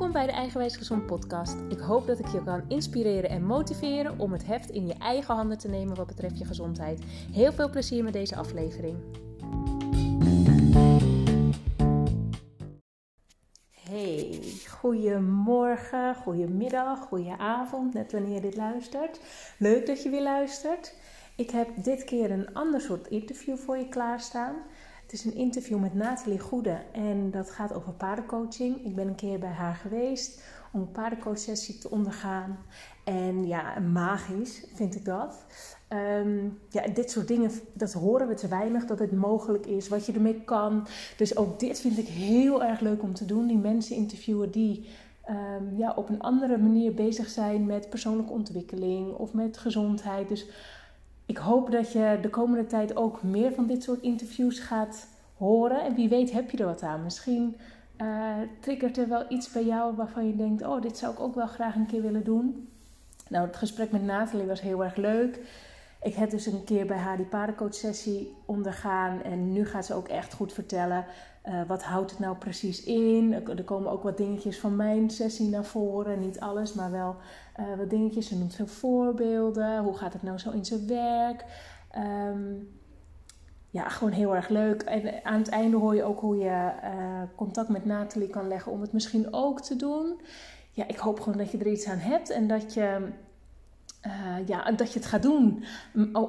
Welkom bij de Eigenwijs Gezond podcast. Ik hoop dat ik je kan inspireren en motiveren om het heft in je eigen handen te nemen wat betreft je gezondheid. Heel veel plezier met deze aflevering. Hey, goedemorgen, goedemiddag, goedenavond, net wanneer je dit luistert. Leuk dat je weer luistert. Ik heb dit keer een ander soort interview voor je klaarstaan. Het is een interview met Nathalie Goede en dat gaat over paardencoaching. Ik ben een keer bij haar geweest om een paardencoachsessie te ondergaan. En ja, magisch vind ik dat. Ehm, ja, dit soort dingen, dat horen we te weinig, dat het mogelijk is, wat je ermee kan. Dus ook dit vind ik heel erg leuk om te doen. Die mensen interviewen die um, ja, op een andere manier bezig zijn met persoonlijke ontwikkeling of met gezondheid. Dus ik hoop dat je de komende tijd ook meer van dit soort interviews gaat horen. En wie weet heb je er wat aan. Misschien uh, triggert er wel iets bij jou waarvan je denkt: Oh, dit zou ik ook wel graag een keer willen doen. Nou, het gesprek met Nathalie was heel erg leuk. Ik heb dus een keer bij haar die paardencoach-sessie ondergaan. En nu gaat ze ook echt goed vertellen uh, wat houdt het nou precies in? Er komen ook wat dingetjes van mijn sessie naar voren. Niet alles, maar wel uh, wat dingetjes. Ze noemt veel voorbeelden. Hoe gaat het nou zo in zijn werk? Um, ja, gewoon heel erg leuk. En aan het einde hoor je ook hoe je uh, contact met Nathalie kan leggen om het misschien ook te doen. Ja, ik hoop gewoon dat je er iets aan hebt en dat je uh, ja, dat je het gaat doen.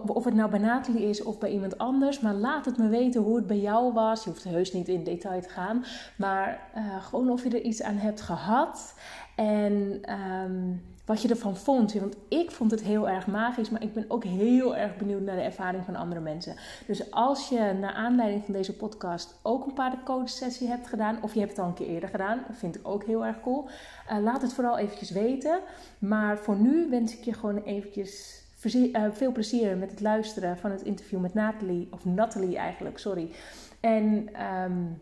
Of het nou bij Nathalie is of bij iemand anders. Maar laat het me weten hoe het bij jou was. Je hoeft heus niet in detail te gaan. Maar uh, gewoon of je er iets aan hebt gehad. En um, wat je ervan vond. Want ik vond het heel erg magisch, maar ik ben ook heel erg benieuwd naar de ervaring van andere mensen. Dus als je naar aanleiding van deze podcast ook een paardencoach sessie hebt gedaan, of je hebt het al een keer eerder gedaan, vind ik ook heel erg cool. Uh, laat het vooral eventjes weten. Maar voor nu wens ik je gewoon eventjes uh, veel plezier met het luisteren van het interview met Nathalie, of Nathalie eigenlijk, sorry. En um,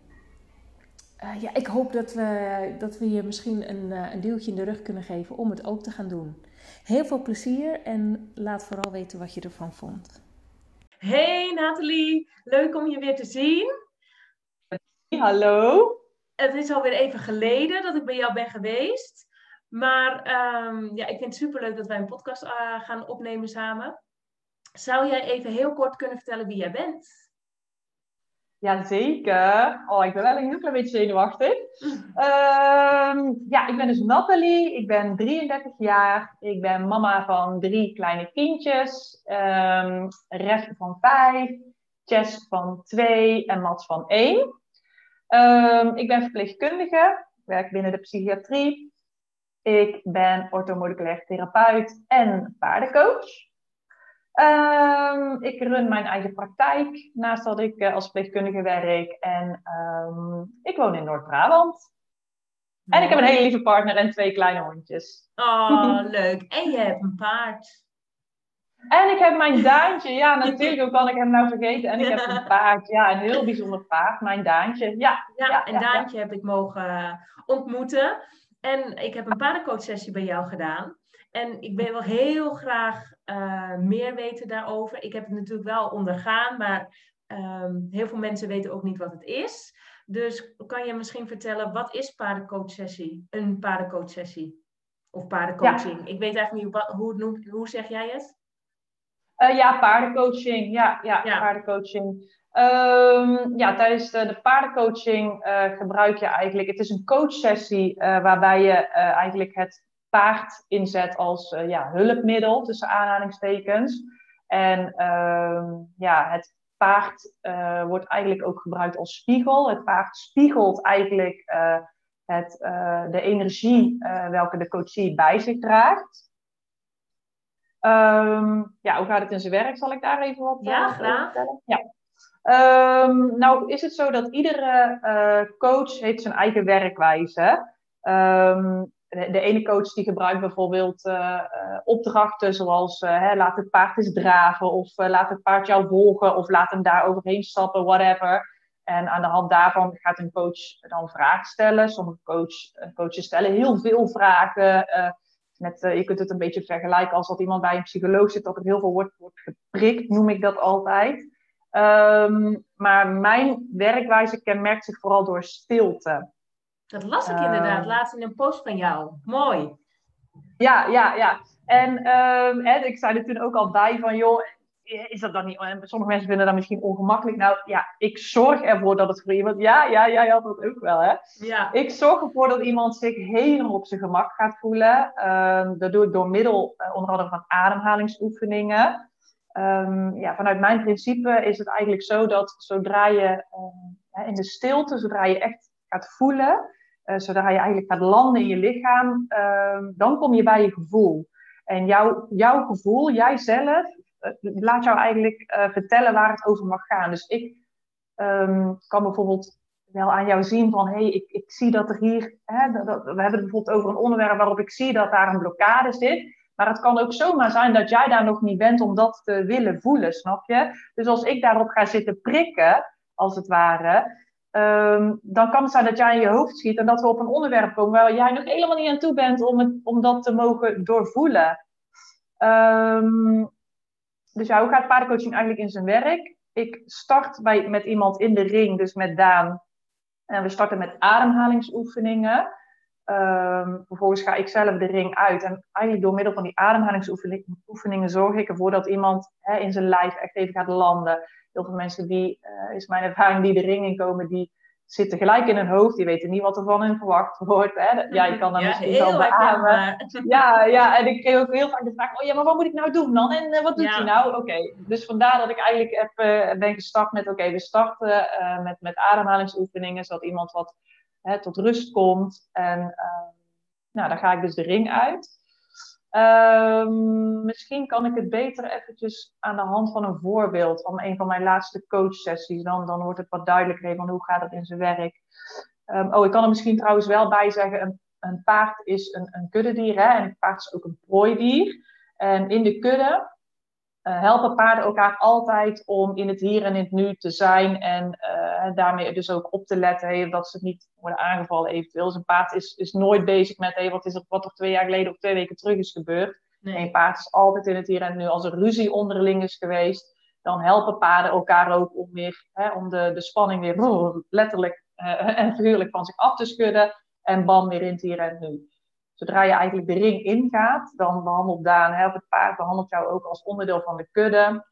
uh, ja, ik hoop dat we, dat we je misschien een, uh, een duwtje in de rug kunnen geven om het ook te gaan doen. Heel veel plezier en laat vooral weten wat je ervan vond. Hey Nathalie, leuk om je weer te zien. Hallo. Het is alweer even geleden dat ik bij jou ben geweest. Maar um, ja, ik vind het superleuk dat wij een podcast uh, gaan opnemen samen. Zou jij even heel kort kunnen vertellen wie jij bent? Jazeker. Oh, ik ben wel een heel klein beetje zenuwachtig. Uh, ja, ik ben dus Nathalie. Ik ben 33 jaar. Ik ben mama van drie kleine kindjes. Um, Ref van vijf. Chess van twee. En Mats van één. Um, ik ben verpleegkundige. Ik werk binnen de psychiatrie. Ik ben orthomoleculair therapeut en paardencoach. Um, ik run mijn eigen praktijk naast dat ik uh, als verpleegkundige werk. En um, ik woon in Noord-Brabant. En ik heb een hele lieve partner en twee kleine hondjes. Oh, leuk. En je hebt een paard. En ik heb mijn Daantje. Ja, natuurlijk. Hoe kan ik hem nou vergeten? En ik heb een paard. Ja, een heel bijzonder paard. Mijn Daantje. Ja, ja, ja en Daantje ja. heb ik mogen ontmoeten. En ik heb een paardencoachsessie bij jou gedaan. En ik wil wel heel graag uh, meer weten daarover. Ik heb het natuurlijk wel ondergaan, maar um, heel veel mensen weten ook niet wat het is. Dus kan je misschien vertellen, wat is paardencoachsessie? Een paardencoachsessie? Of paardencoaching? Ja. Ik weet eigenlijk niet hoe, hoe, noemt, hoe zeg jij het? Uh, ja, paardencoaching. Ja, ja, ja. paardencoaching. Um, ja, tijdens de, de paardencoaching uh, gebruik je eigenlijk, het is een coachsessie uh, waarbij je eigenlijk het paard inzet als uh, ja, hulpmiddel, tussen aanhalingstekens. En uh, ja, het paard uh, wordt eigenlijk ook gebruikt als spiegel. Het paard spiegelt eigenlijk uh, het, de energie welke de coachie bij zich draagt. Um, ja, hoe gaat het in zijn werk? Zal ik daar even wat ja, graag. vertellen? Ja, um, nou is het zo dat iedere coach heeft zijn eigen werkwijze. Um, de, ene coach die gebruikt bijvoorbeeld uh, uh, opdrachten zoals uh, hè, laat het paard eens draven of laat het paard jou volgen of laat hem daar overheen stappen, whatever. En aan de hand daarvan gaat een coach dan vragen stellen. Sommige coach, coaches stellen heel veel vragen. met, je kunt het een beetje vergelijken als dat iemand bij een psycholoog zit, dat er heel veel wordt, wordt geprikt, noem ik dat altijd. Um, maar mijn werkwijze kenmerkt zich vooral door stilte. Dat las ik inderdaad laatst in een post van jou. Mooi. Ja, ja, ja. En uh, ik zei er toen ook al bij van, joh, is dat dan niet... Sommige mensen vinden dat misschien ongemakkelijk. Nou ja, ik zorg ervoor dat het voor iemand... Ja, ja, jij had dat ook wel, hè? Ja. Ik zorg ervoor dat iemand zich helemaal op zijn gemak gaat voelen. Dat doe ik door middel uh, onder andere van ademhalingsoefeningen. Um, ja, vanuit mijn principe is het eigenlijk zo dat zodra je in de stilte, zodra je echt gaat voelen, zodra je eigenlijk gaat landen in je lichaam, uh, dan kom je bij je gevoel. En jouw, jouw gevoel, jijzelf, uh, laat jou eigenlijk vertellen waar het over mag gaan. Dus ik um, kan bijvoorbeeld wel aan jou zien van, hé, hey, ik, ik zie dat er hier, hè, dat, we hebben het bijvoorbeeld over een onderwerp waarop ik zie dat daar een blokkade zit. Maar het kan ook zomaar zijn dat jij daar nog niet bent om dat te willen voelen, snap je? Dus als ik daarop ga zitten prikken, als het ware, um, dan kan het zijn dat jij in je hoofd schiet en dat we op een onderwerp komen waar jij nog helemaal niet aan toe bent om, het, om dat te mogen doorvoelen. Um, dus ja, hoe gaat paardencoaching eigenlijk in zijn werk? Ik start bij, met iemand in de ring, dus met Daan. En we starten met ademhalingsoefeningen. Um, vervolgens ga ik zelf de ring uit. En eigenlijk door middel van die ademhalingsoefeningen zorg ik ervoor dat iemand in zijn lijf echt even gaat landen. Heel veel mensen die, uh, is mijn ervaring, die de ring inkomen, die zitten gelijk in hun hoofd. Die weten niet wat er van hen verwacht wordt. Hè. Ja, je kan dan misschien wel beamen. Ja, ja, en ik kreeg ook heel vaak de vraag, oh ja, maar wat moet ik nou doen dan? En uh, wat doet ja. hij nou? Oké, okay. dus vandaar dat ik eigenlijk heb, uh, ben gestart met, oké, okay, we starten met, met ademhalingsoefeningen, zodat iemand wat hè, tot rust komt. En nou, dan ga ik dus de ring uit. Um, misschien kan ik het beter eventjes aan de hand van een voorbeeld van een van mijn laatste coachsessies. Dan, dan wordt het wat duidelijker van hoe gaat het in zijn werk. Um, oh, ik kan er misschien trouwens wel bij zeggen, een, een paard is een, een kuddedier hè, en een paard is ook een prooidier. En in de kudde uh, helpen paarden elkaar altijd om in het hier en in het nu te zijn en uh, daarmee dus ook op te letten hey, dat ze niet worden aangevallen eventueel. Dus een paard is, is nooit bezig met hey, wat, is er, wat er twee jaar geleden of twee weken terug is gebeurd. Nee. Een paard is altijd in het hier en nu. Als er ruzie onderling is geweest, dan helpen paarden elkaar ook om, weer, hè, om de, de spanning weer letterlijk uh, en figuurlijk van zich af te schudden en bam weer in het hier en nu zodra je eigenlijk de ring ingaat, dan behandelt Daan, hè, het paard behandelt jou ook als onderdeel van de kudde.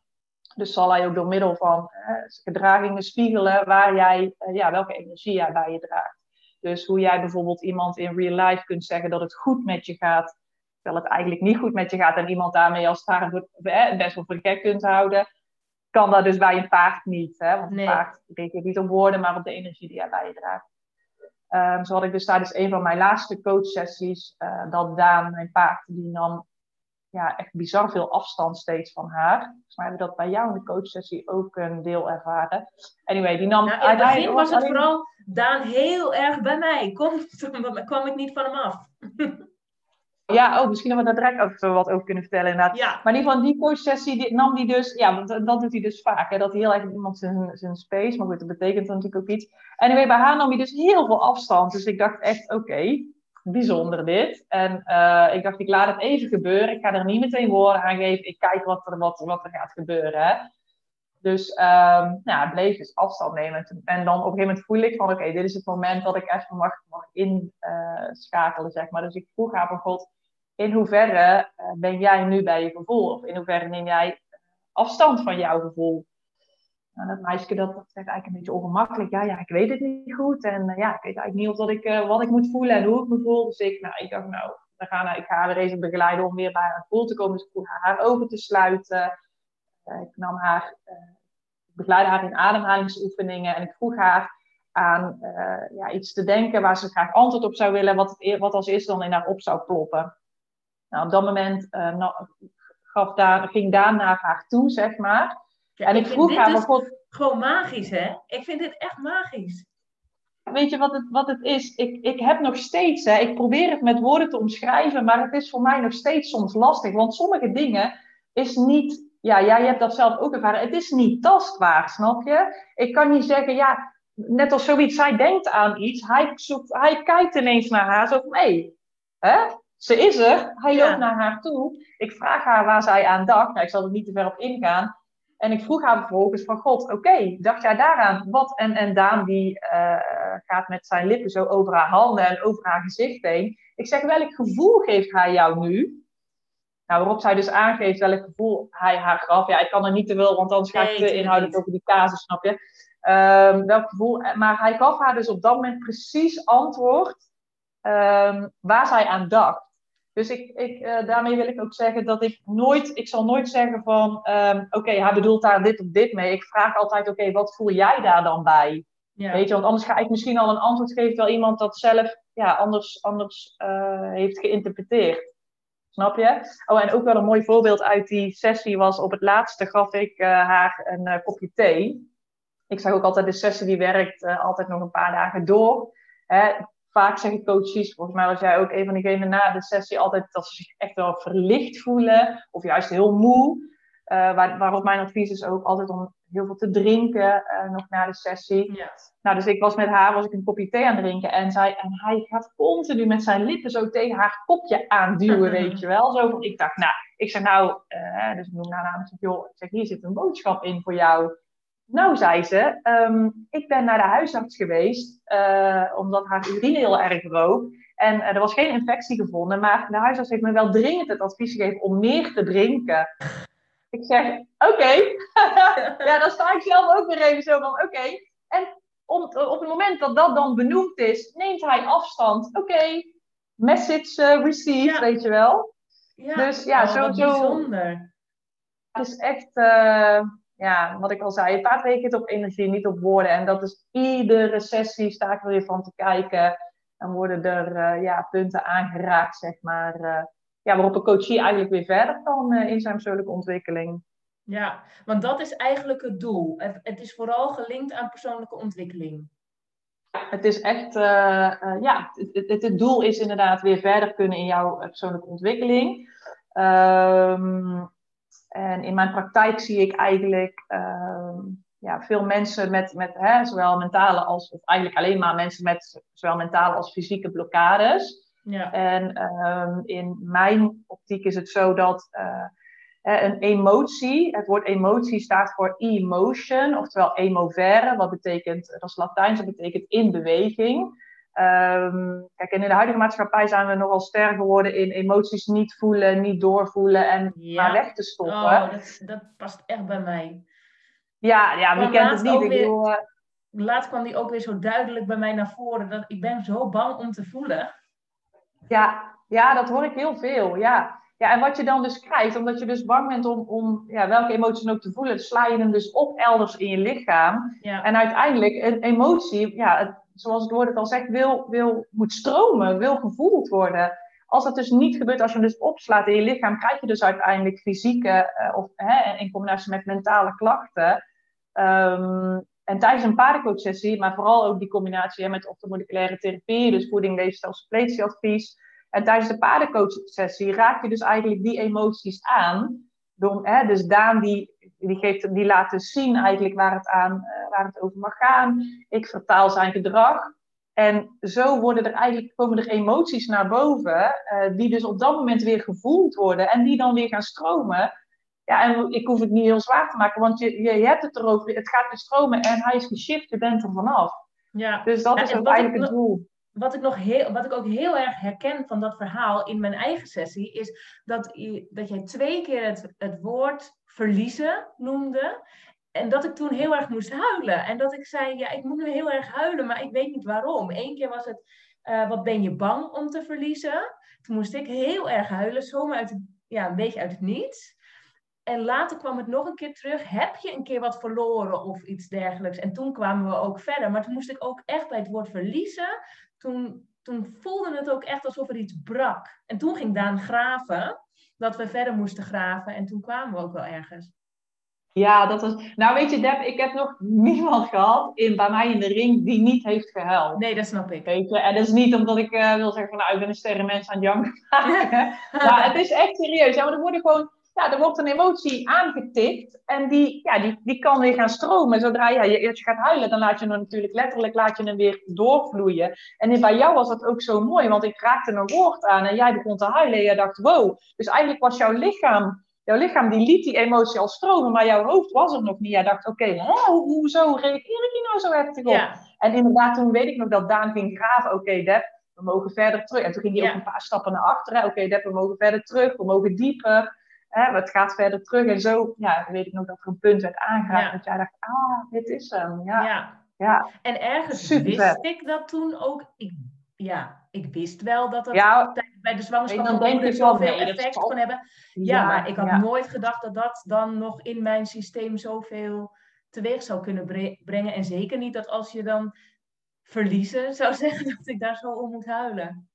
Dus zal hij ook door middel van hè, gedragingen spiegelen waar jij, eh, ja, welke energie jij bij je draagt. Dus hoe jij bijvoorbeeld iemand in real life kunt zeggen dat het goed met je gaat, terwijl het eigenlijk niet goed met je gaat en iemand daarmee als het ware best wel voor gek kunt houden, kan dat dus bij een paard niet. Hè? Want een paard reageert niet op woorden, maar op de energie die jij bij je draagt. Um, zo had ik dus tijdens een van mijn laatste coachsessies, uh, dat Daan, mijn paard, die nam ja, echt bizar veel afstand steeds van haar. Volgens mij hebben we dat bij jou in de coachsessie ook een deel ervaren. Anyway, die nam... Nou, in het begin was het vooral Daan heel erg bij mij. Kom, kwam ik niet van hem af. Ja, oh, misschien hebben we daar direct over wat over kunnen vertellen inderdaad. Ja. Maar in ieder geval, die coachsessie die, nam die dus, ja, want dat doet hij dus vaak, hè, dat hij heel erg iemand zijn, zijn space, maar goed, dat betekent natuurlijk ook iets. En anyway, bij haar nam hij dus heel veel afstand, dus ik dacht echt, oké, okay, bijzonder dit. En uh, ik dacht, ik laat het even gebeuren, ik ga er niet meteen woorden aan geven, ik kijk wat er, wat, wat er gaat gebeuren. Hè. Dus um, nou, bleef dus afstand nemen. En dan op een gegeven moment voel ik van, oké, okay, dit is het moment dat ik even mag, mag inschakelen, uh, zeg maar. Dus ik vroeg haar van, God, in hoeverre uh, ben jij nu bij je gevoel? Of in hoeverre neem jij afstand van jouw gevoel? Nou, dat meisje dat, dat zegt eigenlijk een beetje ongemakkelijk. Ja, ja, ik weet het niet goed. En uh, ja, ik weet eigenlijk niet of dat ik, wat ik moet voelen en hoe ik me voel. Dus ik, nou, ik dacht, nou, ik ga haar even begeleiden om weer bij haar gevoel te komen. Dus ik vroeg haar, haar ogen te sluiten. ik nam haar, begeleidde haar in ademhalingsoefeningen. En ik vroeg haar aan ja, iets te denken waar ze graag antwoord op zou willen. Wat, het, wat als eerste dan in haar op zou ploppen. Nou, op dat moment uh, gaf Daan, ging Daan naar haar toe, zeg maar. Ja, en ik, ik vroeg haar... Dus God, gewoon magisch, hè? Ik vind dit echt magisch. Weet je wat het, wat het is? Ik, ik heb nog steeds, hè, ik probeer het met woorden te omschrijven, maar het is voor mij nog steeds soms lastig. Want sommige dingen is niet, ja, jij hebt dat zelf ook ervaren, het is niet tastbaar, snap je? Ik kan niet zeggen, ja, net als zoiets, zij denkt aan iets, hij, zoekt, hij kijkt ineens naar haar, zo van, hé, hè? Ze is er. Hij loopt naar haar toe. Ik vraag haar waar zij aan dacht. Nou, ik zal er niet te ver op ingaan. En ik vroeg haar vervolgens van God, oké, dacht jij daaraan? Wat? En, en Daan die uh, gaat met zijn lippen zo over haar handen en over haar gezicht heen. Ik zeg, welk gevoel geeft hij jou nu? Nou, waarop zij dus aangeeft welk gevoel hij haar gaf. Ja, ik kan er niet te veel, want anders ga ik te inhoudelijk over die casus, snap je? Um, welk gevoel. Maar hij gaf haar dus op dat moment precies antwoord um, waar zij aan dacht. Dus ik, ik, uh, daarmee wil ik ook zeggen dat ik nooit, ik zal nooit zeggen van, um, oké, okay, hij bedoelt daar dit of dit mee. Ik vraag altijd, oké, okay, wat voel jij daar dan bij? Ja. Weet je, want anders ga ik misschien al een antwoord geven terwijl iemand dat zelf ja, anders, anders uh, heeft geïnterpreteerd. Snap je? Oh, en ook wel een mooi voorbeeld uit die sessie was op het laatste gaf ik uh, haar een kopje thee. Ik zeg ook altijd, de sessie die werkt altijd nog een paar dagen door. Hè? Vaak zeggen coaches, volgens mij was jij ook een van diegenen na de sessie altijd dat ze zich echt wel verlicht voelen of juist heel moe. Uh, waar, waarop mijn advies is ook altijd om heel veel te drinken uh, nog na de sessie. Yes. Nou, dus ik was met haar, was ik een kopje thee aan het drinken en, zij, en hij gaat continu met zijn lippen zo tegen haar kopje aanduwen, weet je wel. Zo van, ik dacht, nou, ik zeg nou, uh, dus ik noem haar joh, ik zeg, hier zit een boodschap in voor jou. Nou, zei ze, um, ik ben naar de huisarts geweest uh, omdat haar urine heel erg rook. En uh, er was geen infectie gevonden, maar de huisarts heeft me wel dringend het advies gegeven om meer te drinken. Ik zeg, oké. Okay. ja, dan sta ik zelf ook weer even zo van, oké. Okay. En om, op het moment dat dat dan benoemd is, neemt hij afstand. Oké, okay. message uh, received, ja. weet je wel. Ja, dus ja, oh, zo, zo. Bijzonder. Het is echt ja, wat ik al zei, een paar het op energie, niet op woorden. En dat is iedere sessie, sta ik er weer van te kijken. Dan worden er uh, ja, punten aangeraakt, zeg maar. Uh, ja, waarop een coachie eigenlijk weer verder kan uh, in zijn persoonlijke ontwikkeling. Ja, want dat is eigenlijk het doel. Het, het is vooral gelinkt aan persoonlijke ontwikkeling. Het is echt, ja, het, het, het, doel is inderdaad weer verder kunnen in jouw persoonlijke ontwikkeling. Um, en in mijn praktijk zie ik eigenlijk uh, ja, veel mensen met, met hè, zowel mentale als, of eigenlijk alleen maar mensen met zowel mentale als fysieke blokkades. Ja. En um, in mijn optiek is het zo dat uh, een emotie, het woord emotie staat voor emotion, oftewel emovere, wat betekent, dat is Latijns, dat betekent in beweging. Um, kijk, en in de huidige maatschappij zijn we nogal sterk geworden in emoties niet voelen, niet doorvoelen en ja. maar weg te stoppen. Oh, dat, dat past echt bij mij. Ja, ja wie kent het niet? Uh... Laatst kwam die ook weer zo duidelijk bij mij naar voren dat ik ben zo bang om te voelen. Ja, ja dat hoor ik heel veel. Ja. Ja, en wat je dan dus krijgt, omdat je dus bang bent om, om ja, welke emoties ook te voelen, sla je hem dus op elders in je lichaam. Ja. En uiteindelijk, een emotie, ja, het, zoals het woord het al zegt, wil, wil, moet stromen, wil gevoeld worden. Als dat dus niet gebeurt, als je hem dus opslaat in je lichaam, krijg je dus uiteindelijk fysieke, uh, of hè, in combinatie met mentale klachten. Um, en tijdens een paardencoachsessie, maar vooral ook die combinatie hè, met orthomoleculaire therapie, dus voeding, leefstijl. En tijdens de paardencoachsessie raak je dus eigenlijk die emoties aan. Door, hè, dus Daan die, die, geeft, die laat dus zien eigenlijk waar het, aan, uh, waar het over mag gaan. Ik vertaal zijn gedrag. En zo worden er eigenlijk, komen er emoties naar boven, uh, die dus op dat moment weer gevoeld worden en die dan weer gaan stromen. Ja, en ik hoef het niet heel zwaar te maken, want je, je, hebt het erover, het gaat weer stromen en hij is geshift, je bent er vanaf. Ja. Dus dat ja, is eigenlijk het doel wat ik, nog heel, wat ik ook heel erg herken van dat verhaal in mijn eigen sessie, is dat, dat jij twee keer het, het woord verliezen noemde. En dat ik toen heel erg moest huilen. En dat ik zei, ja, ik moet nu heel erg huilen, maar ik weet niet waarom. Eén keer was het, uh, wat ben je bang om te verliezen? Toen moest ik heel erg huilen, zomaar uit ja, een beetje uit het niets. En later kwam het nog een keer terug. Heb je een keer wat verloren of iets dergelijks? En toen kwamen we ook verder. Maar toen moest ik ook echt bij het woord verliezen toen, toen voelde het ook echt alsof er iets brak. En toen ging Daan graven, dat we verder moesten graven. En toen kwamen we ook wel ergens. Ja, dat was. Nou, weet je, Deb, ik heb nog niemand gehad in, bij mij in de ring die niet heeft gehuild. Nee, dat snap ik. Weet je, en dat is niet omdat ik uh, wil zeggen van nou, ik ben een sterren mens aan het janken. maar het is echt serieus. Ja, maar er worden gewoon ja, er wordt een emotie aangetikt en die, ja, die, die kan weer gaan stromen. Zodra ja, je, je gaat huilen, dan laat je hem natuurlijk letterlijk laat je hem weer doorvloeien. En bij jou was dat ook zo mooi, want ik raakte een woord aan en jij begon te huilen en je dacht, wow. Dus eigenlijk was jouw lichaam jouw lichaam die liet die emotie al stromen, maar jouw hoofd was er nog niet. Jij dacht, oké, okay, hoezo reageer ik hier nou zo heftig op? Ja. En inderdaad, toen weet ik nog dat Daan ging graven. Oké, okay, Deb, we mogen verder terug. En toen ging hij ook een paar stappen naar achteren. Oké, okay, Deb, we mogen verder terug. We mogen dieper. Hè, het gaat verder terug. En zo, ja, weet ik nog dat er een punt werd aangeraakt. Dat jij dacht, ah, dit is hem. Ja. ja. En ergens wist ik dat toen ook. Ik, ja, ik wist wel dat dat ja, bij de zwangerschap van moeder zoveel effect kon hebben. Ja, maar ik had nooit gedacht dat dat dan nog in mijn systeem zoveel teweeg zou kunnen brengen. En zeker niet dat als je dan verliezen zou zeggen dat ik daar zo om moet huilen.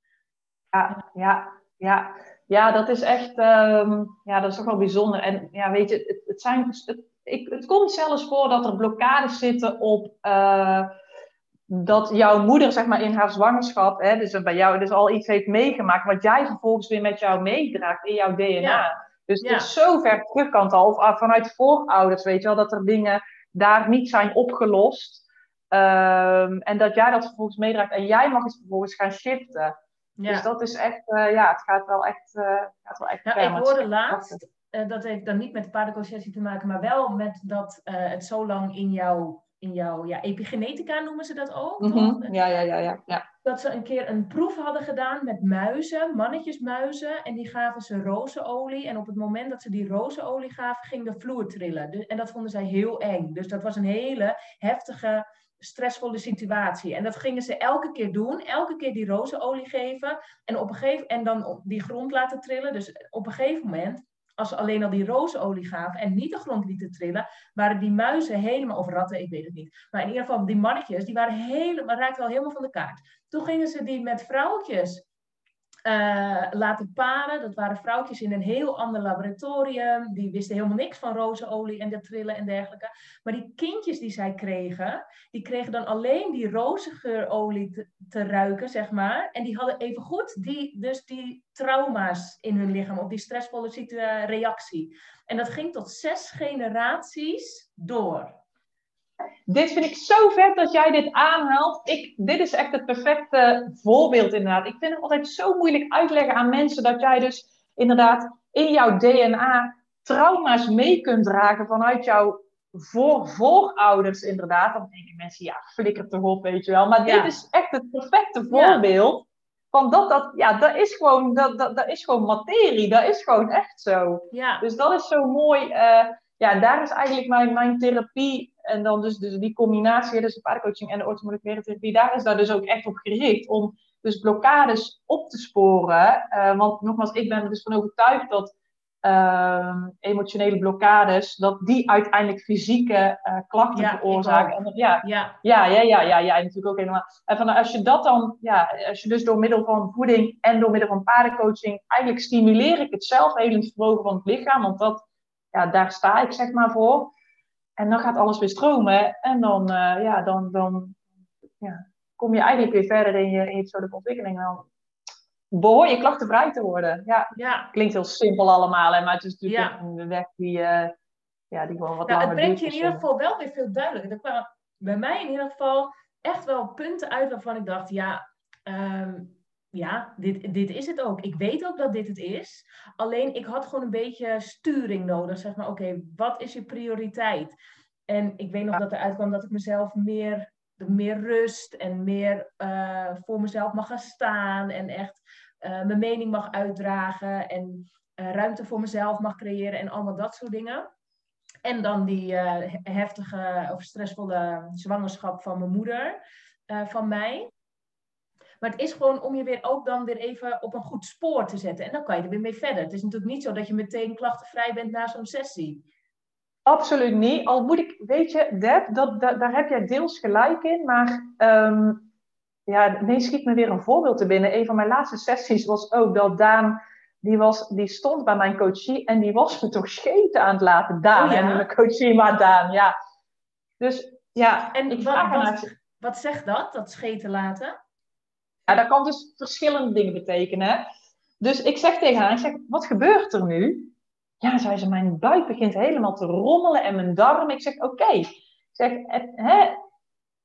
Ja, ja, ja. Ja, dat is echt, um, ja, dat is toch wel bijzonder. En ja, weet je, het, het zijn, het, ik, het komt zelfs voor dat er blokkades zitten op uh, dat jouw moeder, zeg maar, in haar zwangerschap, hè, dus bij jou dus al iets heeft meegemaakt, wat jij vervolgens weer met jou meedraagt in jouw DNA. Ja. Dus het is zo ver terug kan al, of ah, vanuit voorouders, weet je wel, dat er dingen daar niet zijn opgelost. Um, en dat jij dat vervolgens meedraagt en jij mag het vervolgens gaan shiften. Ja. Dus dat is echt, uh, ja, het gaat wel echt, uh, gaat wel echt nou, Ik hoorde laatst, uh, dat heeft dan niet met de paardenconcessie te maken, maar wel met dat het zo lang in jouw, in jouw ja, epigenetica noemen ze dat ook. Mm -hmm. ja, ja, ja, ja, ja. Dat ze een keer een proef hadden gedaan met muizen, mannetjesmuizen, en die gaven ze rozenolie. En op het moment dat ze die rozenolie gaven, ging de vloer trillen. Dus, en dat vonden zij heel eng. Dus dat was een hele heftige stressvolle situatie. En dat gingen ze elke keer doen. Elke keer die rozenolie geven. En, op een gegeven, en dan die grond laten trillen. Dus op een gegeven moment, als ze alleen al die rozenolie gaven en niet de grond lieten trillen, waren die muizen helemaal, of ratten, ik weet het niet. Maar in ieder geval, die mannetjes, die waren helemaal, raakten al helemaal van de kaart. Toen gingen ze die met vrouwtjes uh, laten paren. Dat waren vrouwtjes in een heel ander laboratorium. Die wisten helemaal niks van rozenolie en de trillen en dergelijke. Maar die kindjes die zij kregen, die kregen dan alleen die rozengeurolie te, ruiken, zeg maar. En die hadden even goed die, dus die trauma's in hun lichaam, of die stressvolle reactie. En dat ging tot zes generaties door. Dit vind ik zo vet dat jij dit aanhaalt. Ik, dit is echt het perfecte voorbeeld inderdaad. Ik vind het altijd zo moeilijk uitleggen aan mensen dat jij dus inderdaad in jouw DNA trauma's mee kunt dragen vanuit jouw voor, voorouders inderdaad. Dan denken mensen, ja, flikker toch op, weet je wel. Maar dit is echt het perfecte voorbeeld. Van dat, dat, ja, dat is gewoon, dat, dat, dat is gewoon materie. Dat is gewoon echt zo. Ja. Dus dat is zo mooi. Uh, ja, daar is eigenlijk mijn, mijn therapie en dan dus, dus die combinatie, dus de paardencoaching en de orthomoleculaire therapie, daar is daar dus ook echt op gericht om dus blokkades op te sporen. Uh, want nogmaals, ik ben er dus van overtuigd dat uh, emotionele blokkades, dat die uiteindelijk fysieke uh, klachten ja, veroorzaken. En, ja, ja. Ja, ja, ja, ja, ja, natuurlijk ook helemaal. En van, als je dat dan, ja, als je dus door middel van voeding en door middel van paardencoaching, eigenlijk stimuleer ik het zelfhelend vermogen van het lichaam, want dat ja, daar sta ik zeg maar voor. En dan gaat alles weer stromen. En dan, uh, ja, dan, dan ja, kom je eigenlijk weer verder in je, in je persoonlijke ontwikkeling. En dan behoor je klachtenvrij te worden. Ja, ja. klinkt heel simpel allemaal. Hè, maar het is natuurlijk een weg die, uh, ja, die gewoon wat nou, langer Het brengt je in ieder geval wel weer veel duidelijker. Er kwamen bij mij in ieder geval echt wel punten uit waarvan ik dacht... ja, um, ja, dit, dit is het ook. Ik weet ook dat dit het is. Alleen ik had gewoon een beetje sturing nodig. Zeg maar, oké, wat is je prioriteit? En ik weet nog dat eruit kwam dat ik mezelf meer, meer rust en meer uh, voor mezelf mag gaan staan. En echt uh, mijn mening mag uitdragen. En uh, ruimte voor mezelf mag creëren en allemaal dat soort dingen. En dan die heftige of stressvolle zwangerschap van mijn moeder, van mij. Maar het is gewoon om je weer ook dan weer even op een goed spoor te zetten. En dan kan je er weer mee verder. Het is natuurlijk niet zo dat je meteen klachtenvrij bent na zo'n sessie. Absoluut niet. Al moet ik, weet je, Deb, dat, dat, daar heb jij deels gelijk in. Maar um, ja, nee, schiet me weer een voorbeeld te binnen. Een van mijn laatste sessies was ook dat Daan, die, was, die stond bij mijn coachie en die was me toch scheten aan het laten. Daan, oh, ja? en mijn coachie, maar Daan, ja. Dus ja, en ik wat, wat, wat zegt dat, dat scheten laten? Ja, dat kan dus verschillende dingen betekenen. Dus ik zeg tegen haar, ik zeg, wat gebeurt er nu? Ja, zei ze, mijn buik begint helemaal te rommelen en mijn darm. Ik zeg, oké. Ik zeg, hè,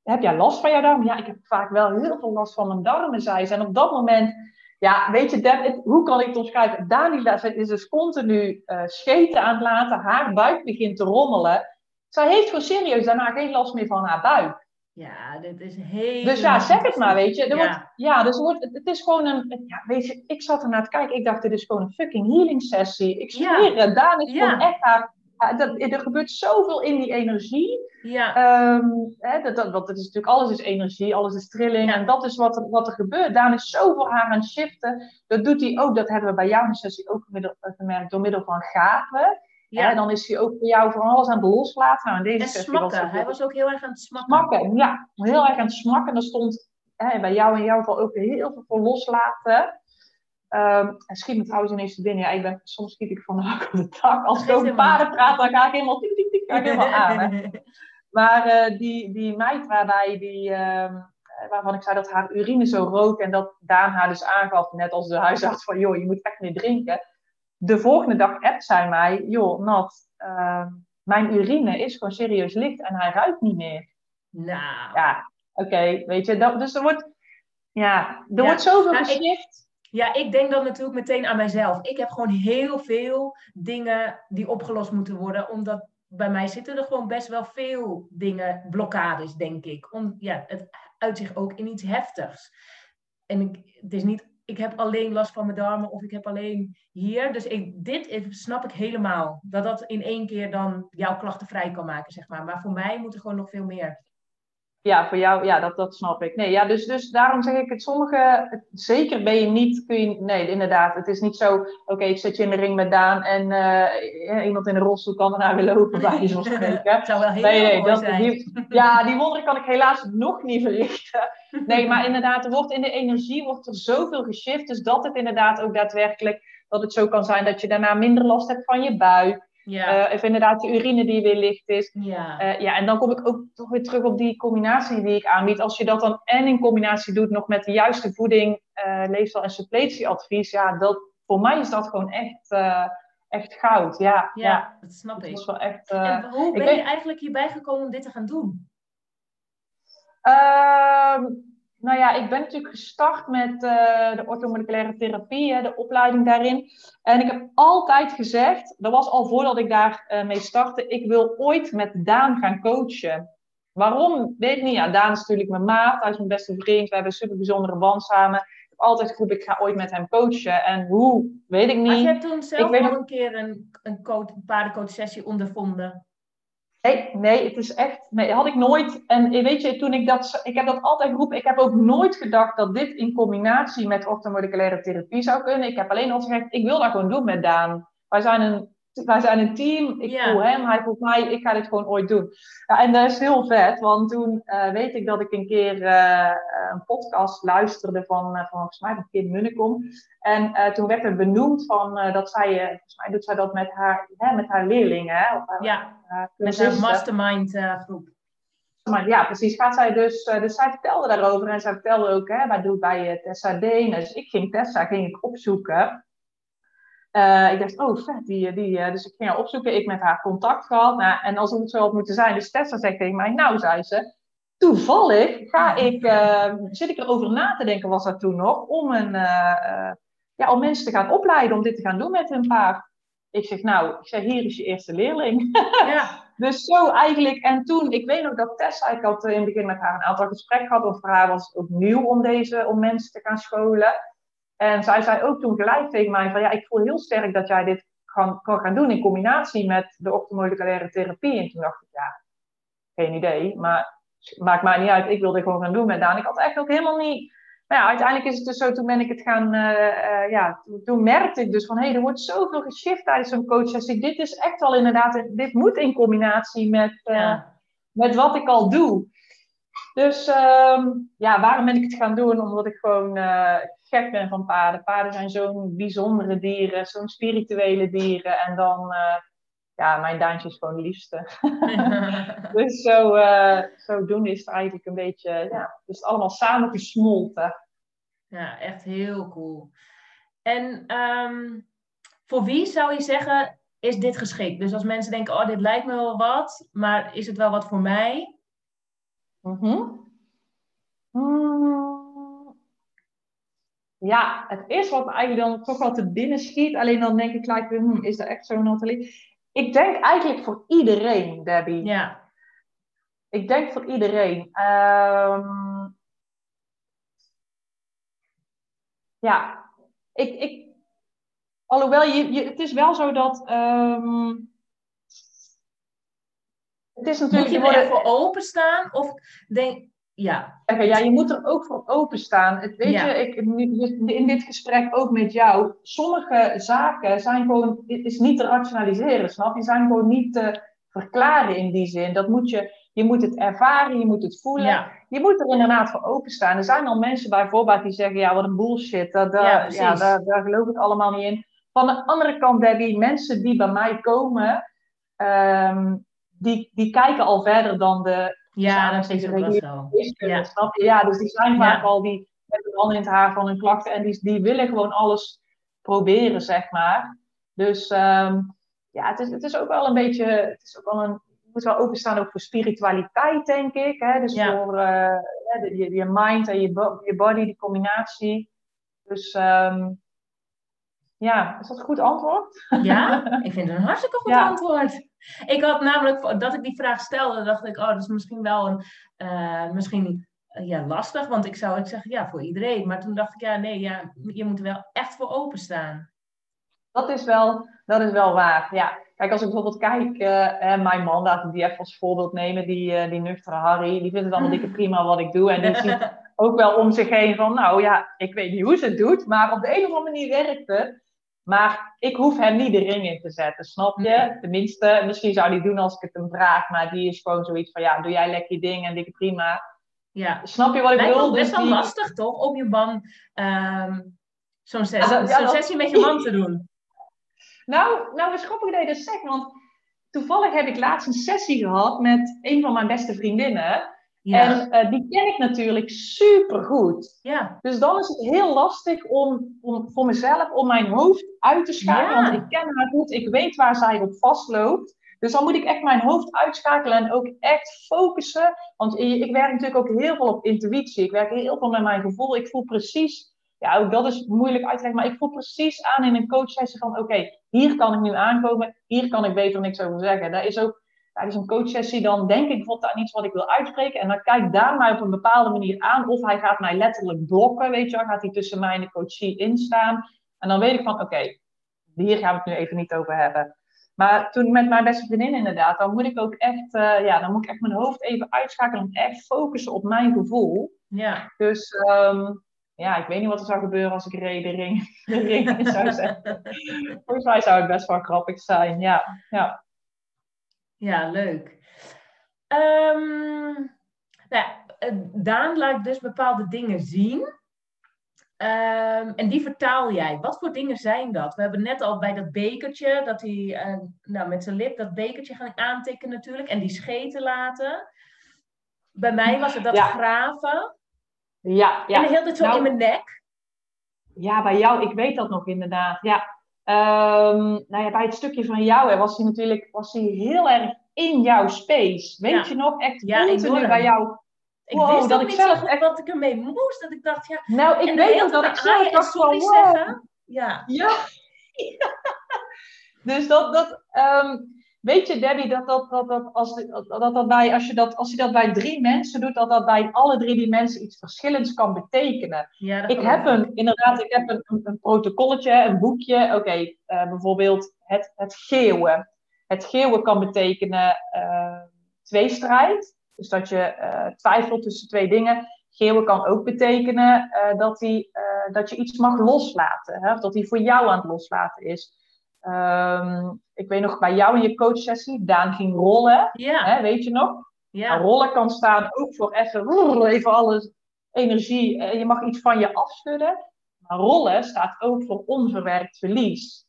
heb jij last van jouw darm? Ja, ik heb vaak wel heel veel last van mijn darmen, zei ze. En op dat moment Ja, weet je, Deb, hoe kan ik het omschrijven? Dani is dus continu uh, scheten aan het laten. Haar buik begint te rommelen. Zij heeft gewoon serieus daarna geen last meer van haar buik. Ja, dit is heel. Dus ja, zeg het maar, weet je. Er ja. Wordt, ja, dus wordt, het, is gewoon een. Ja, weet je, ik zat er naar te kijken. Ik dacht, dit is gewoon een fucking healing sessie. Ik zweer ja. het. Daan is gewoon echt haar. Dat, er gebeurt zoveel in die energie. Ja. Um, hè, dat, dat, dat, is natuurlijk, alles is energie, alles is trilling. En dat is wat er, wat er gebeurt. Daan is zo voor haar aan het shiften. Dat doet hij ook, dat hebben we bij jou in de sessie ook gemerkt, door middel van gaven. Ja. En dan is hij ook voor jou van alles aan het loslaten. Nou, deze en smakken. Was hij was ook heel erg aan het smakken. Smakken, ja. Heel erg aan het smakken. Er stond hè, bij jou in jouw geval ook heel veel voor loslaten. Um, en schiet me trouwens ineens te binnen. Ja, ik ben, soms schiet ik van de hak op de tak. Als ik over paarden praat, dan ga ik helemaal tik, tik, tik, ga ik helemaal aan. Hè. Maar uh, die, die meid waarbij die, uh, waarvan ik zei dat haar urine zo rook en dat Daan haar dus aangaf, net als de huisarts, van joh, je moet echt meer drinken. De volgende dag appt zij mij, joh, Nat, uh, mijn urine is gewoon serieus licht en hij ruikt niet meer. Nou. Ja, oké, weet je, dat, dus er wordt, ja, er wordt zoveel nou. Ja, ik denk dan natuurlijk meteen aan mijzelf. Ik heb gewoon heel veel dingen die opgelost moeten worden, omdat bij mij zitten er gewoon best wel veel dingen, blokkades, denk ik. Om, ja, het uitzicht ook in iets heftigs. En ik, het is niet, ik heb alleen last van mijn darmen of ik heb alleen hier. Dus ik, dit snap ik helemaal. Dat dat in één keer dan jouw klachten vrij kan maken, zeg maar. Maar voor mij moet er gewoon nog veel meer ja, voor jou, ja, dat, dat snap ik. Nee, ja, dus, dus daarom zeg ik het, sommige, zeker ben je niet, kun je, nee, inderdaad, het is niet zo, oké, ik zet je in de ring met Daan en uh, iemand in de rolstoel kan daarna weer lopen, bij je zoals spreken. zou wel heel nee, nee, dat, zijn. Die, ja, die wonderen kan ik helaas nog niet verrichten. Nee, maar inderdaad, er wordt in de energie wordt er zoveel geshift, dus dat het inderdaad ook daadwerkelijk, dat het zo kan zijn dat je daarna minder last hebt van je buik. Ja. Uh, of inderdaad de urine die weer licht is. Ja. Uh, ja, en dan kom ik ook toch weer terug op die combinatie die ik aanbied. Als je dat dan en in combinatie doet nog met de juiste voeding, uh, leefstijl en suppletieadvies. Ja, dat, voor mij is dat gewoon echt, echt goud. Ja, ja, ja. dat snap ik. wel echt, en hoe ben je eigenlijk hierbij gekomen om dit te gaan doen? Nou ja, ik ben natuurlijk gestart met uh, de orthomoleculaire therapie, hè, de opleiding daarin. En ik heb altijd gezegd, dat was al voordat ik daarmee uh, mee startte, ik wil ooit met Daan gaan coachen. Waarom? Weet ik niet. Ja, Daan is natuurlijk mijn maat, hij is mijn beste vriend, we hebben een super bijzondere band samen. Ik heb altijd geroepen, ik ga ooit met hem coachen. En hoe, weet ik niet. Maar je hebt toen zelf al een keer een, een, coach, een paardencoach sessie ondervonden. Nee, nee, het is echt, nee, had ik nooit. En weet je, toen ik dat, ik heb dat altijd geroepen. Ik heb ook nooit gedacht dat dit in combinatie met orthomoleculaire therapie zou kunnen. Ik heb alleen al gezegd, ik wil dat gewoon doen met Daan. Wij zijn een wij zijn een team. Ik voel hem, hij voelt mij. Ik ga dit gewoon ooit doen. Ja, en dat is heel vet, want toen uh, weet ik dat ik een keer uh, een podcast luisterde van, uh, van volgens mij van Kim Munnekom. En toen werd er benoemd van dat zij, volgens mij doet zij dat met haar, hè, met haar leerlingen. Hè, of haar, ja, met haar mastermind groep. Maar ja, precies. Gaat zij dus, dus zij vertelde daarover en zij vertelde ook, hè, wij doen bij Tessa Deen. Dus ik ging Tessa ging ik opzoeken. Uh, ik dacht, oh vet, die, die, uh, dus ik ging haar opzoeken, ik met haar contact gehad. Nou, en als het zo had moeten zijn, dus Tessa zegt tegen mij, nou zei ze, toevallig ga ik, uh, zit ik erover na te denken, was dat toen nog, om, een, ja, om mensen te gaan opleiden, om dit te gaan doen met hun paard. Ik zeg, nou, ik zeg, hier is je eerste leerling. Ja. dus zo eigenlijk, en toen, ik weet nog dat Tessa, ik had in het begin met haar een aantal gesprekken gehad, of voor haar was het ook nieuw om, deze, om mensen te gaan scholen. En zij zei ook toen gelijk tegen mij van ja, ik voel heel sterk dat jij dit kan, kan gaan doen in combinatie met de orthomoleculaire therapie. En toen dacht ik, ja, geen idee, maar maakt mij niet uit, ik wilde gewoon gaan doen met Daan. Ik had echt ook helemaal niet... Maar ja, uiteindelijk is het dus zo, toen ben ik het gaan, uh, uh, ja, toen, merkte ik dus van, hé, hey, er wordt zoveel geshift tijdens zo'n coachsessie. Dit is echt wel inderdaad, dit moet in combinatie met, uh, met wat ik al doe. Dus um, ja, waarom ben ik het gaan doen? Omdat ik gewoon gek ben van paarden. Paarden zijn zo'n bijzondere dieren, zo'n spirituele dieren. En dan, uh, ja, mijn Daantje is gewoon de liefste. dus zo, uh, zo doen is het eigenlijk een beetje, ja, dus allemaal samen gesmolten. Ja, echt heel cool. En um, voor wie zou je zeggen, is dit geschikt? Dus als mensen denken, oh, dit lijkt me wel wat, maar is het wel wat voor mij? Mm -hmm. Ja, het is wat eigenlijk dan toch wel te binnen schiet. Alleen dan denk ik gelijk weer, hm, is dat echt zo, Nathalie? Ik denk eigenlijk voor iedereen, Debbie. Ja. Ik denk voor iedereen. Ehm, ja, ik, ik, alhoewel je, je, het is wel zo dat. ehm, het is Moet natuurlijk. je je er echt voor openstaan? Of denk... Ja. ja, je moet er ook voor openstaan. Het, weet Ja. je, ik, in dit gesprek ook met jou, sommige zaken zijn gewoon, het is niet te rationaliseren, snap je? Zijn gewoon niet te verklaren in die zin. Dat moet je, je moet het ervaren, je moet het voelen. Ja. Je moet er inderdaad voor openstaan. Er zijn al mensen bijvoorbeeld die zeggen, ja, wat een bullshit. Dat, dat- Ja, ja, daar geloof ik allemaal niet in. Van de andere kant, Debbie, mensen die bij mij komen, ehm, die, die kijken al verder dan de Ja, dat is ook wel Ja. snap je? Ja, dus die zijn vaak al, die hebben al in het haar van hun klachten en die, die willen gewoon alles proberen, zeg maar. Dus ehm, ja, het is, het is ook wel een beetje, het is ook wel een, je moet wel openstaan ook voor spiritualiteit, denk ik. Hè? Dus Ja. voor eh, je, je mind en je, bo- je body, die combinatie. Dus ehm, ja, is dat een goed antwoord? Ja, ik vind het een hartstikke goed Ja. antwoord. Ik had namelijk, dat ik die vraag stelde, dacht ik, oh, dat is misschien wel een, eh, misschien eh, ja, lastig, want ik zou het zeggen, ja, voor iedereen. Maar toen dacht ik, ja, nee, ja, je moet er wel echt voor openstaan. Dat is wel, dat is wel waar. Ja. Kijk, als ik bijvoorbeeld kijk, hè, mijn man, laten die even als voorbeeld nemen, die, die nuchtere Harry, die vindt het allemaal dikke prima wat ik doe. En die ziet ook wel om zich heen van, nou ja, ik weet niet hoe ze het doet, maar op de een of andere manier werkt het. Maar ik hoef hem niet de ring in te zetten, snap je? Nee. Tenminste, misschien zou hij doen als ik het hem vraag, maar die is gewoon zoiets van, ja, doe jij lekker je ding en dikke prima. ja. Snap je wat ik bedoel? ook best Dus wel die- lastig, toch, om je man ehm, zo'n sessie, ja, dat- sessie met je man te doen. Nou, nou is grappig dat je dat zegt, want toevallig heb ik laatst een sessie gehad met een van mijn beste vriendinnen. Ja, En eh, die ken ik natuurlijk super goed. ja, Dus dan is het heel lastig om, om voor mezelf, om mijn hoofd uit te schakelen. Ja. Want ik ken haar goed, ik weet waar zij op vastloopt. Dus dan moet ik echt mijn hoofd uitschakelen en ook echt focussen. Want ik werk natuurlijk ook heel veel op intuïtie. Ik werk heel veel met mijn gevoel. Ik voel precies, ja, ook dat is moeilijk uit te leggen, maar ik voel precies aan in een coachsessie van: oké, hier kan ik nu aankomen, hier kan ik beter niks over zeggen. Dat is ook tijdens een coachsessie, dan denk ik bijvoorbeeld aan iets wat ik wil uitspreken. En dan kijkt Daan mij op een bepaalde manier aan. Of hij gaat mij letterlijk blokken, weet je wel. Gaat hij tussen mij en de coachie instaan. En dan weet ik van, oké, hier gaan we het nu even niet over hebben. Maar toen met mijn beste vriendin inderdaad, dan moet ik ook echt, eh, ja, dan moet ik echt mijn hoofd even uitschakelen. En echt focussen op mijn gevoel. ja. Dus ehm, ja, ik weet niet wat er zou gebeuren als ik de ring, de ring in zou zetten. Volgens mij zou het best wel grappig zijn, ja. ja. Ja, leuk. Ehm, nou, eh, Daan laat dus bepaalde dingen zien. Ehm, en die vertaal jij. Wat voor dingen zijn dat? We hebben net al bij dat bekertje, dat hij eh, nou, met zijn lip dat bekertje gaan aantikken natuurlijk. En die scheten laten. Bij mij was het dat Ja. graven. Ja, ja. En de hele tijd zo Nou, in mijn nek. Ja, bij jou, ik weet dat nog inderdaad. Ja. Ehm, nou ja, bij het stukje van jou hè, was hij natuurlijk was hij heel erg in jouw space. Weet Ja. je nog? Echt Ja, continu bij jou. Ik Wow, wist dat ik zelf echt- wat ik ermee moest. Dat ik dacht, ja. Nou, ik weet dat ik zelf dacht van, wow. zeggen. Ja. Ja. dus dat, dat ehm, weet je, Debbie, dat dat, dat, dat, als, dat, dat, dat bij, als, je dat, als je dat bij drie mensen doet, dat dat bij alle drie die mensen iets verschillends kan betekenen. ja Ik heb een, inderdaad, ik heb een, een, een protocolletje, een boekje. Oké, eh, bijvoorbeeld het, het geeuwen. Het geeuwen kan betekenen eh, tweestrijd. Dus dat je eh, twijfelt tussen twee dingen. Geeuwen kan ook betekenen dat, die, dat je iets mag loslaten. Hè? Of dat hij voor jou aan het loslaten is. Ehm, ik weet nog bij jou in je coachsessie, Daan ging rollen. Ja, Hè, weet je nog? ja. Nou, rollen kan staan ook voor even, even alle energie. eh, Je mag iets van je afschudden. Maar rollen staat ook voor onverwerkt verlies.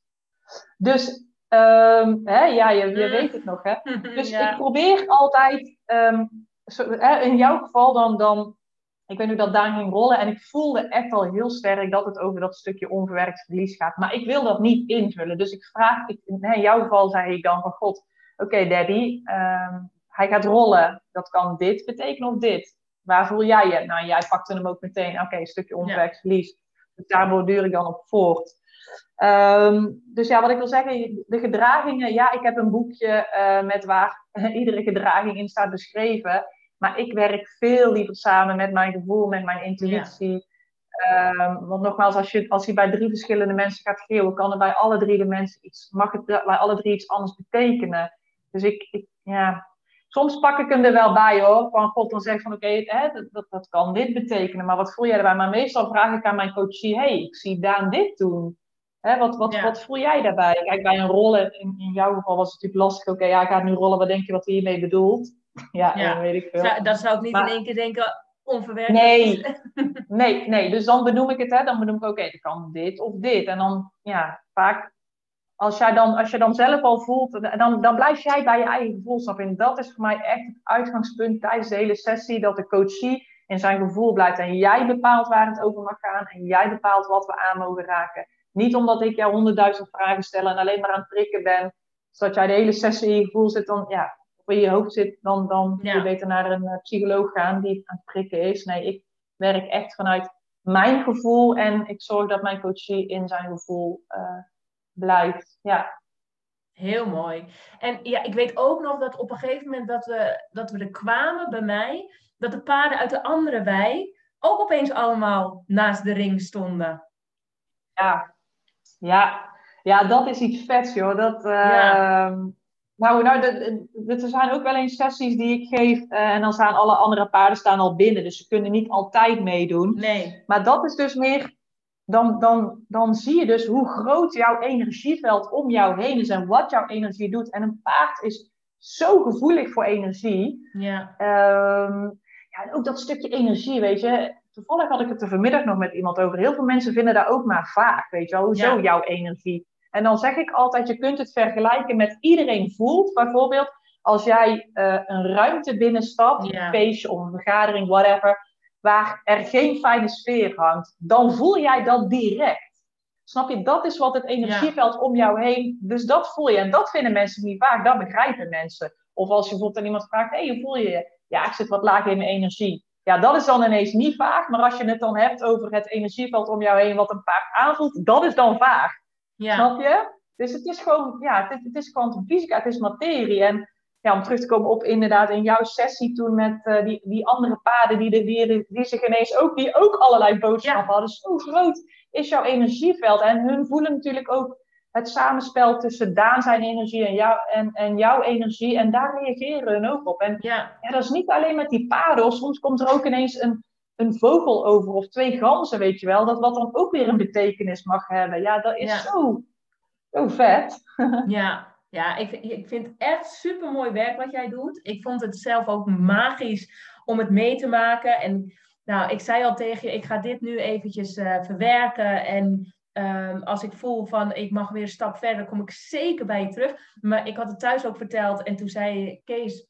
Dus ehm, hè, ja, je, je weet het nog, hè? Dus ja. ik probeer altijd, ehm, zo, hè, in jouw geval dan, dan, ik weet nu dat Daan ging rollen en ik voelde echt al heel sterk dat het over dat stukje onverwerkt verlies gaat. Maar ik wil dat niet invullen. Dus ik vraag, ik, in jouw geval zei ik dan van God, oké Debbie, ehm, hij gaat rollen. Dat kan dit betekenen of dit. Waar voel jij je? Nou, jij pakte hem ook meteen, oké, een stukje onverwerkt verlies. Dus daar borduur ik dan op voort. Ehm, dus ja, wat ik wil zeggen, de gedragingen. Ja, ik heb een boekje uh, met waar iedere gedraging in staat beschreven. Maar ik werk veel liever samen met mijn gevoel, met mijn intuïtie. Ehm, want nogmaals, als je, als je bij drie verschillende mensen gaat geven, kan er bij alle drie de mensen iets, mag het bij alle drie iets anders betekenen. Dus ik, ik ja, soms pak ik hem er wel bij hoor. Van God dan zeg van oké, dat, dat, dat, kan dit betekenen. Maar wat voel jij erbij? Maar meestal vraag ik aan mijn coachie, hey, ik zie Daan dit doen. Hè, wat, wat, wat voel jij daarbij? Kijk, bij een rollen, in, in jouw geval was het natuurlijk lastig. Oké, ja, ik ga nu rollen. Wat denk je wat hij hiermee bedoelt? Ja, ja. weet ik veel. Zou, dat zou ik niet in één keer denken, onverwerkt. Nee, nee, nee. Dus dan benoem ik het, hè. Dan benoem ik, oké, okay, kan dit of dit. En dan, ja, vaak... Als, jij dan, als je dan zelf al voelt, dan, dan blijf jij bij je eigen gevoel, En dat is voor mij echt het uitgangspunt tijdens de hele sessie, dat de coachie in zijn gevoel blijft. En jij bepaalt waar het over mag gaan. En jij bepaalt wat we aan mogen raken. Niet omdat ik jou honderdduizend vragen stel en alleen maar aan het prikken ben. Zodat jij de hele sessie in je gevoel zit. Dan, ja, in je hoofd zit, dan, dan moet je beter naar een uh, psycholoog gaan die aan het prikken is. Nee, ik werk echt vanuit mijn gevoel. En ik zorg dat mijn coachie in zijn gevoel uh, blijft. Ja. Heel mooi. En ja, ik weet ook nog dat op een gegeven moment dat we, dat we er kwamen bij mij, dat de paarden uit de andere wei ook opeens allemaal naast de ring stonden. Ja, ja, ja, dat is iets vets, joh. Dat, uh, Nou, nou er zijn ook wel eens sessies die ik geef uh, en dan staan alle andere paarden staan al binnen. Dus ze kunnen niet altijd meedoen. Nee. Maar dat is dus meer, dan, dan, dan zie je dus hoe groot jouw energieveld om jou heen is en wat jouw energie doet. En een paard is zo gevoelig voor energie. Ja. Um, ja, en ook dat stukje energie, weet je toevallig had ik het er vanmiddag nog met iemand over. Heel veel mensen vinden daar ook maar vaak, weet je wel. Hoezo jouw energie? En dan zeg ik altijd, je kunt het vergelijken met iedereen voelt. Bijvoorbeeld, als jij uh, een ruimte binnenstapt, ja. een feestje of een vergadering, whatever, waar er geen fijne sfeer hangt, dan voel jij dat direct. Snap je? Dat is wat het energieveld om jou heen, dus dat voel je. En dat vinden mensen niet vaak, dat begrijpen mensen. Of als je bijvoorbeeld aan iemand vraagt, hé, hey, hoe voel je je? Ja, ik zit wat laag in mijn energie. Ja, dat is dan ineens niet vaag. Maar als je het dan hebt over het energieveld om jou heen, wat een paard aanvoelt, dat is dan vaag. Ja. Snap je? Dus het is gewoon, ja, het, het is kwantumfysica, het is materie. En ja, om terug te komen op inderdaad in jouw sessie toen met uh, die, die andere paden die, de, die, die zich ineens ook, die ook allerlei boodschappen hadden. Zo groot is jouw energieveld. En hun voelen natuurlijk ook het samenspel tussen Daan zijn energie en, jou, en, en jouw energie. En daar reageren hun ook op. En ja. ja dat is niet alleen met die paarden. Soms komt er ook ineens een, een vogel over of twee ganzen, weet je wel. Dat wat dan ook weer een betekenis mag hebben. Ja, dat is Zo, zo vet. ja, ja ik, ik vind echt super mooi werk wat jij doet. Ik vond het zelf ook magisch om het mee te maken. En nou, ik zei al tegen je, ik ga dit nu eventjes uh, verwerken. En Um, als ik voel van ik mag weer een stap verder, kom ik zeker bij je terug. Maar ik had het thuis ook verteld en toen zei Kees,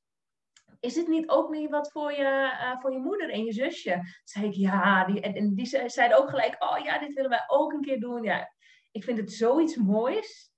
is het niet ook niet wat voor je, uh, voor je moeder en je zusje? Toen zei ik ja, die, en, die zeiden ook gelijk, oh ja, dit willen wij ook een keer doen. Ja, ik vind het zoiets moois.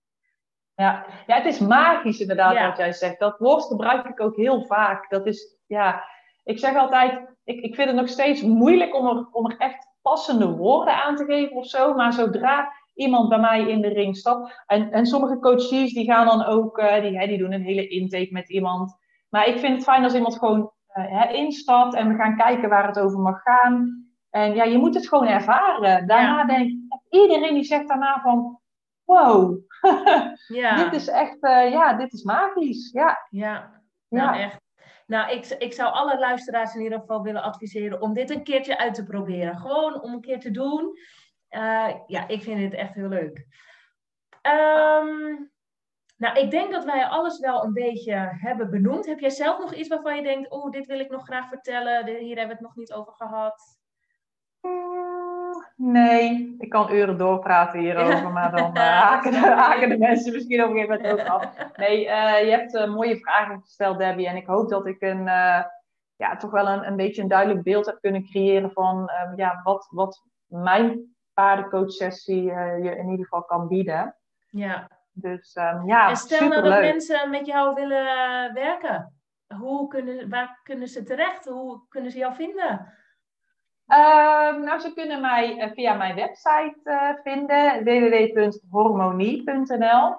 Ja, ja het is magisch inderdaad wat jij zegt. Dat woord gebruik ik ook heel vaak. Dat is, ja, ik zeg altijd, ik, ik vind het nog steeds moeilijk om er, om er echt passende woorden aan te geven of zo. Maar zodra iemand bij mij in de ring stapt. En, en sommige coaches die gaan dan ook, uh, die, hè, die doen een hele intake met iemand. Maar ik vind het fijn als iemand gewoon uh, instapt en we gaan kijken waar het over mag gaan. En ja, je moet het gewoon ervaren. Daarna denk ik, iedereen die zegt daarna van, wow, ja. dit is echt, uh, ja, dit is magisch. Ja, ja. Nou, ja. echt. Nou, ik, ik zou alle luisteraars in ieder geval willen adviseren om dit een keertje uit te proberen. Gewoon om een keer te doen. Uh, ja, ik vind dit echt heel leuk. Um, nou, ik denk dat wij alles wel een beetje hebben benoemd. Heb jij zelf nog iets waarvan je denkt, oh, dit wil ik nog graag vertellen, hier hebben we het nog niet over gehad? Nee, ik kan uren doorpraten hierover, maar dan uh, haken, de, haken, de, mensen misschien op een gegeven moment ook af. Nee, uh, je hebt uh, mooie vragen gesteld, Debbie. En ik hoop dat ik een, ja, toch wel een, een beetje een duidelijk beeld heb kunnen creëren van ehm, ja, wat, wat mijn paardencoach-sessie je in ieder geval kan bieden. Ja. Dus um, ja, En stel nou dat mensen met jou willen werken. Hoe kunnen, waar kunnen ze terecht? Hoe kunnen ze jou vinden? Ehm, nou, ze kunnen mij eh, via mijn website uh, vinden, www.hormonie.nl.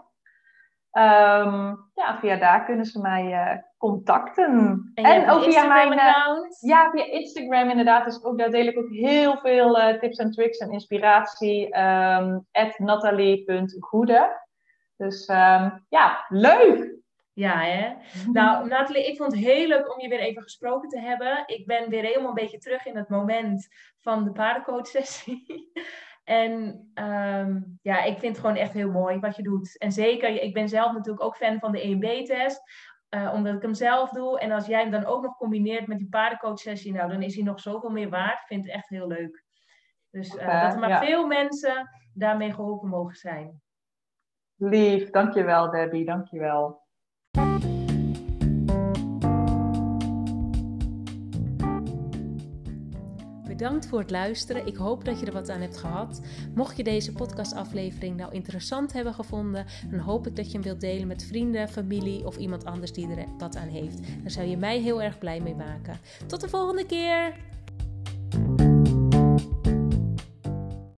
Ehm, ja, via daar kunnen ze mij uh, contacten. En, ook via mijn account? Ja, via Instagram inderdaad. Dus ook, daar deel ik ook heel veel tips en tricks en inspiratie. Um, Nathalie.goede. Dus ja, leuk! Ja, hè? Nou, Nathalie, ik vond het heel leuk om je weer even gesproken te hebben. Ik ben weer helemaal een beetje terug in het moment van de paardencoach-sessie. en um, ja, ik vind het gewoon echt heel mooi wat je doet. En zeker, ik ben zelf natuurlijk ook fan van de EMB-test. Uh, omdat ik hem zelf doe. En als jij hem dan ook nog combineert met die paardencoach-sessie, nou, dan is hij nog zoveel meer waard. Ik vind het echt heel leuk. Dus uh, dat er maar veel mensen daarmee geholpen mogen zijn. Lief, dankjewel Debbie, dankjewel. Bedankt voor het luisteren. Ik hoop dat je er wat aan hebt gehad. Mocht je deze podcastaflevering nou interessant hebben gevonden, dan hoop ik dat je hem wilt delen met vrienden, familie of iemand anders die er wat aan heeft. Daar zou je mij heel erg blij mee maken. Tot de volgende keer!